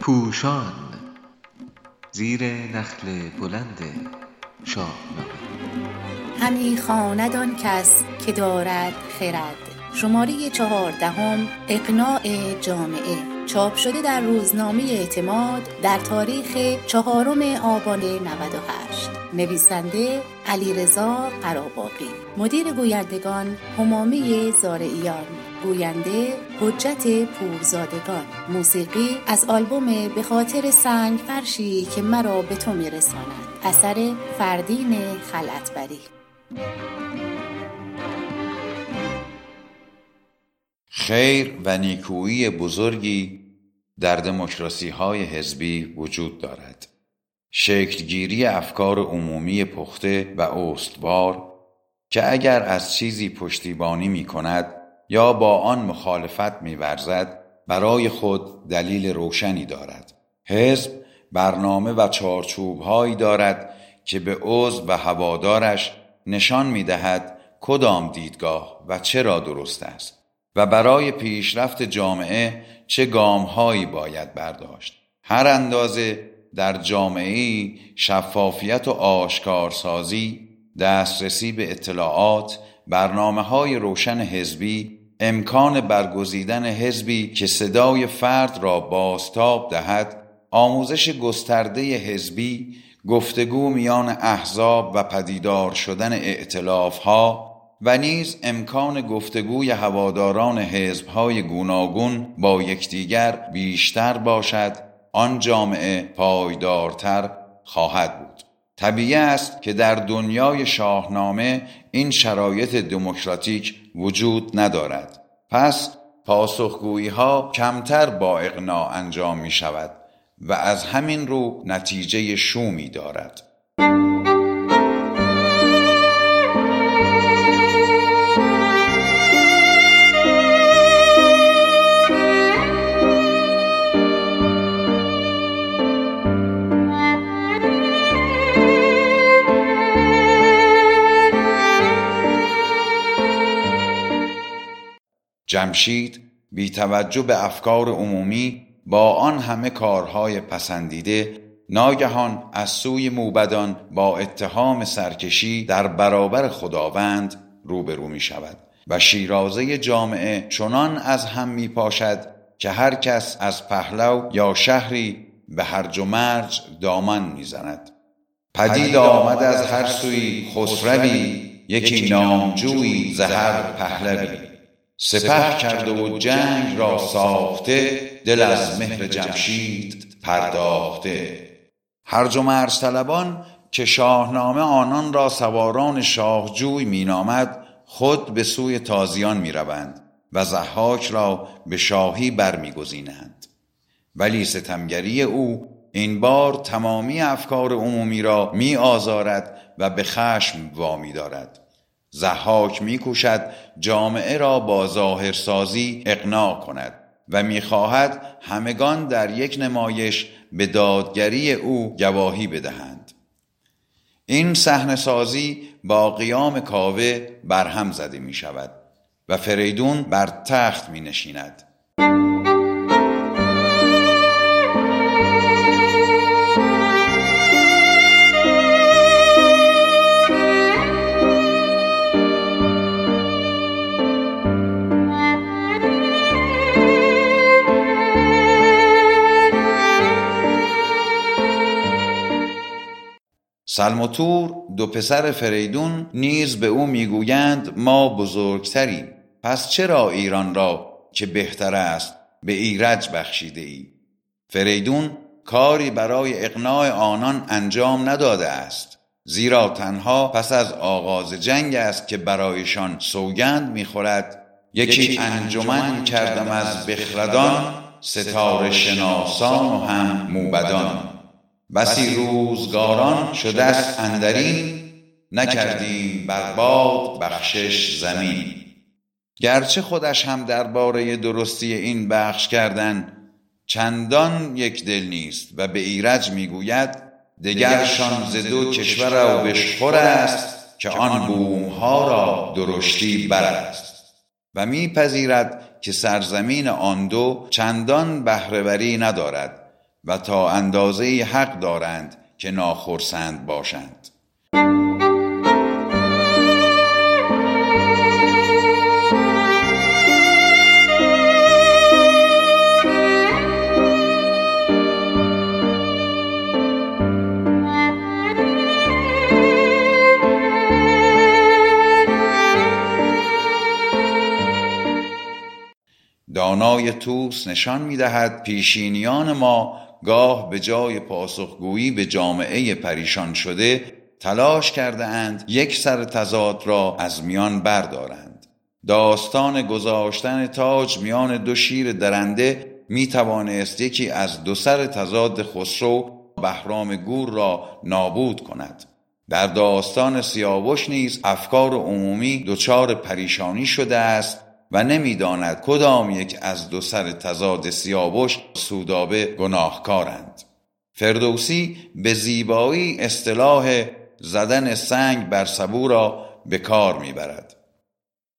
پوشان زیر نخل بلند شاهنامه همی خواند آن کس که دارد خرد. شماره چهاردهم اقناع جامعه. چاپ شده در روزنامه اعتماد در تاریخ چهارم آبان 98 نویسنده علیرضا قراباقی. مدیر گویندگان همامه زارعیان. گوینده حجت پورزادگان. موسیقی از آلبوم به خاطر سنگ فرشی که مرا به تو میرساند. اثر فردین خلعتبری. خیر و نیکویی بزرگی در دموکراسی های حزبی وجود دارد. شکلگیری افکار عمومی پخته و استوار که اگر از چیزی پشتیبانی می کند یا با آن مخالفت می ورزد برای خود دلیل روشنی دارد. حزب برنامه و چارچوب هایی دارد که به عضو و هوادارش نشان می دهد کدام دیدگاه و چرا درست است. و برای پیشرفت جامعه چه گامهایی باید برداشت. هر اندازه در جامعه شفافیت و آشکارسازی دسترسی به اطلاعات برنامه های روشن حزبی امکان برگزیدن حزبی که صدای فرد را بازتاب دهد آموزش گسترده حزبی گفتگو میان احزاب و پدیدار شدن اعتلاف ها و نیز امکان گفتگوی هواداران حزبهای گوناگون با یکدیگر بیشتر باشد آن جامعه پایدارتر خواهد بود. طبیعی است که در دنیای شاهنامه این شرایط دموکراتیک وجود ندارد. پس پاسخگویی ها کمتر با اقناع انجام می شود و از همین رو نتیجه شومی دارد. جمشید بی توجه به افکار عمومی با آن همه کارهای پسندیده ناگهان از سوی موبدان با اتهام سرکشی در برابر خداوند روبرو می شود و شیرازه جامعه چنان از هم می پاشد که هر کس از پهلو یا شهری به هرج و مرج دامن می‌زند. پدید آمد از هر سوی خسروی یکی نامجویی زهر پهلوی. سپه کرده و جنگ را ساخته دل از مهر جمشید پرداخته. هرج و مرز طلبان که شاهنامه آنان را سواران شاهجوی مینامد خود به سوی تازیان می‌روند و زحاک را به شاهی برمیگزینند. ولی ستمگری او این بار تمامی افکار عمومی را می آزارد و به خشم وامی دارد زحاک میکوشد جامعه را با ظاهرسازی اقناع کند و می‌خواهد همگان در یک نمایش به دادگری او گواهی بدهند. این صحنه سازی با قیام کاوه برهم زده می شود و فریدون بر تخت می نشیند سلموتور دو پسر فریدون نیز به او می‌گویند ما بزرگتریم. پس چرا ایران را که بهتر است به ایرج بخشیده ای؟ فریدون کاری برای اقناع آنان انجام نداده است. زیرا تنها پس از آغاز جنگ است که برایشان سوگند می‌خورد. یکی انجمن کردم از بخردان ستاره شناسان و هم موبدان. بسی روزگاران شده است اندرین نکردیم برباد بخشش زمین. گرچه خودش هم درباره درستی این بخش کردن چندان یک دل نیست و به ایرج می‌گوید دگرشان ز دو کشور و بشخور است که آن بومها را درشتی بر است. و میپذیرد که سرزمین آن دو چندان بهرهوری ندارد. و تا اندازه حق دارند که ناخرسند باشند. دانای توس نشان می دهد پیشینیان ما گاه به جای پاسخگویی به جامعه پریشان شده تلاش کرده اند یک سر تضاد را از میان بردارند. داستان گذاشتن تاج میان دو شیر درنده می توانست یکی از دو سر تضاد خسرو بهرام گور را نابود کند. در داستان سیاوش نیز افکار عمومی دچار پریشانی شده است و نمی‌داند کدام یک از دو سر تضاد سیاوش سودابه گناهکارند. فردوسی به زیبایی اصطلاح زدن سنگ بر سبو را به کار می‌برد.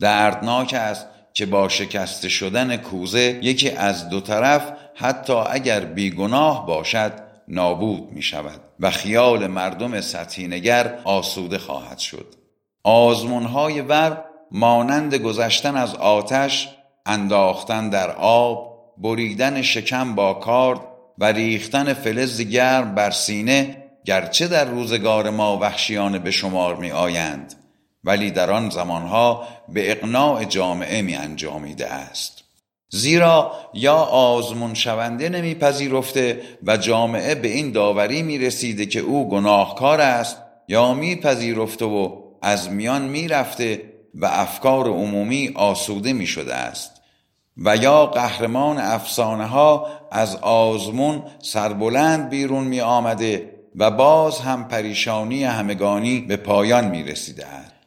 دردناک است که با شکسته شدن کوزه یکی از دو طرف حتی اگر بیگناه باشد نابود می شود و خیال مردم سطحینگر آسوده خواهد شد. آزمونهای ور مانند گذشتن از آتش انداختن در آب بریدن شکم با کارد و ریختن فلز گرم بر سینه گرچه در روزگار ما وحشیانه به شمار می آیند ولی در آن زمانها به اقناع جامعه می انجامیده است. زیرا یا آزمون شونده نمیپذیرفته و جامعه به این داوری می رسیده که او گناهکار است یا میپذیرفته و از میان می‌رفته و افکار عمومی آسوده می شده است و یا قهرمان افسانه ها از آزمون سربلند بیرون می آمده و باز هم پریشانی همگانی به پایان می رسیده است.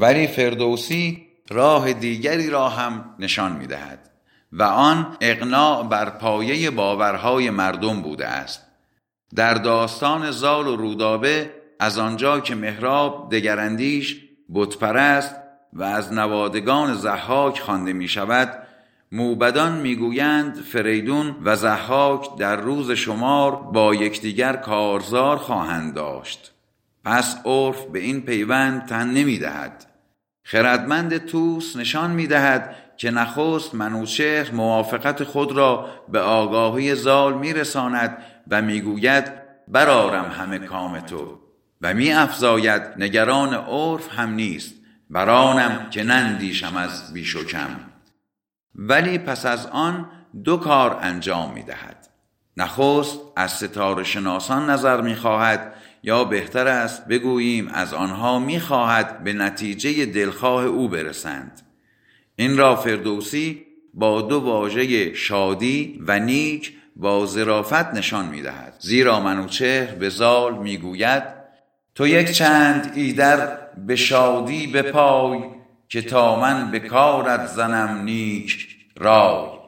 ولی فردوسی راه دیگری را هم نشان می دهد و آن اقناع بر پایه باورهای مردم بوده است. در داستان زال و رودابه از آنجا که مهراب دگراندیش بتپرست و از نوادگان زحاک خوانده می شود موبدان می‌گویند فریدون و زحاک در روز شمار با یکدیگر کارزار خواهند داشت. پس عرف به این پیوند تن نمی‌دهد. خردمند توس نشان می دهد که نخست منوچهر موافقت خود را به آگاهی زال می رساند و می گوید برارم همه کام تو. و می افزاید نگران عرف هم نیست برانم که نندیشم از بیش و کم. ولی پس از آن دو کار انجام می دهد نخست از ستاره شناسان نظر می خواهد یا بهتر است بگوییم از آنها می‌خواهد به نتیجه دلخواه او برسند. این را فردوسی با دو واژه شادی و نیک با ظرافت نشان می‌دهد. زیرا منوچهر به زال می‌گوید تو یک چند ایدر به شادی به پای که تا من به کارت زنم نیک رای.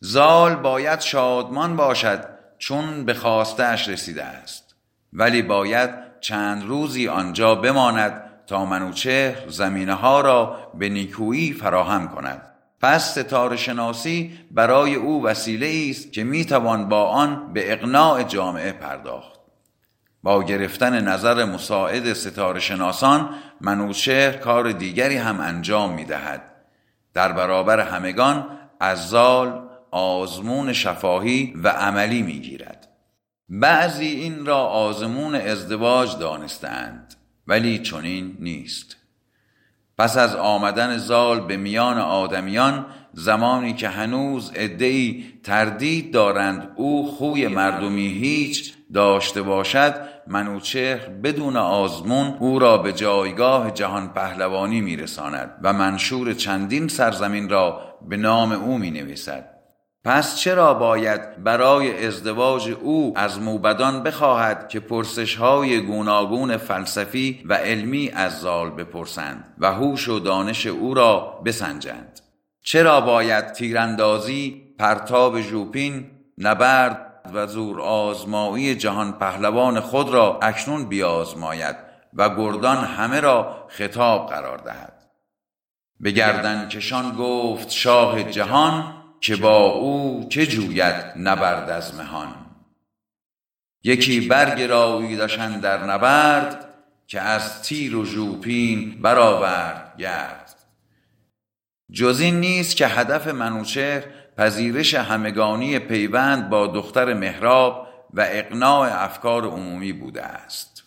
زال باید شادمان باشد چون به خواستش رسیده است. ولی باید چند روزی آنجا بماند تا منوچهر زمینه ها را به نیکویی فراهم کند پس ستاره شناسی برای او وسیله است که می‌توان با آن به اقناع جامعه پرداخت با گرفتن نظر مساعد ستاره شناسان منوچهر کار دیگری هم انجام می دهد. در برابر همگان از زال آزمون شفاهی و عملی می گیرد. بعضی این را آزمون ازدواج دانستند ولی چنین نیست. پس از آمدن زال به میان آدمیان زمانی که هنوز ادهی تردید دارند او خوی مردمی هیچ داشته باشد منوچهر بدون آزمون او را به جایگاه جهان پهلوانی میرساند و منشور چندین سرزمین را به نام او می نویسد پس چرا باید برای ازدواج او از موبدان بخواهد که پرسش های گوناگون فلسفی و علمی از زال بپرسند و هوش و دانش او را بسنجند؟ چرا باید تیراندازی پرتاب ژوپین نبرد و زور آزمایی جهان پهلوان خود را اکنون بیازماید و گردان همه را خطاب قرار دهد؟ به گردن کشان گفت شاه جهان که با او چه جوید نبرد از مهان. یکی برگراییدشان در نبرد که از تیر و جوپین برآورد گرد. جز این نیست که هدف منوچهر پذیرش همگانی پیوند با دختر مهراب و اقناع افکار عمومی بوده است.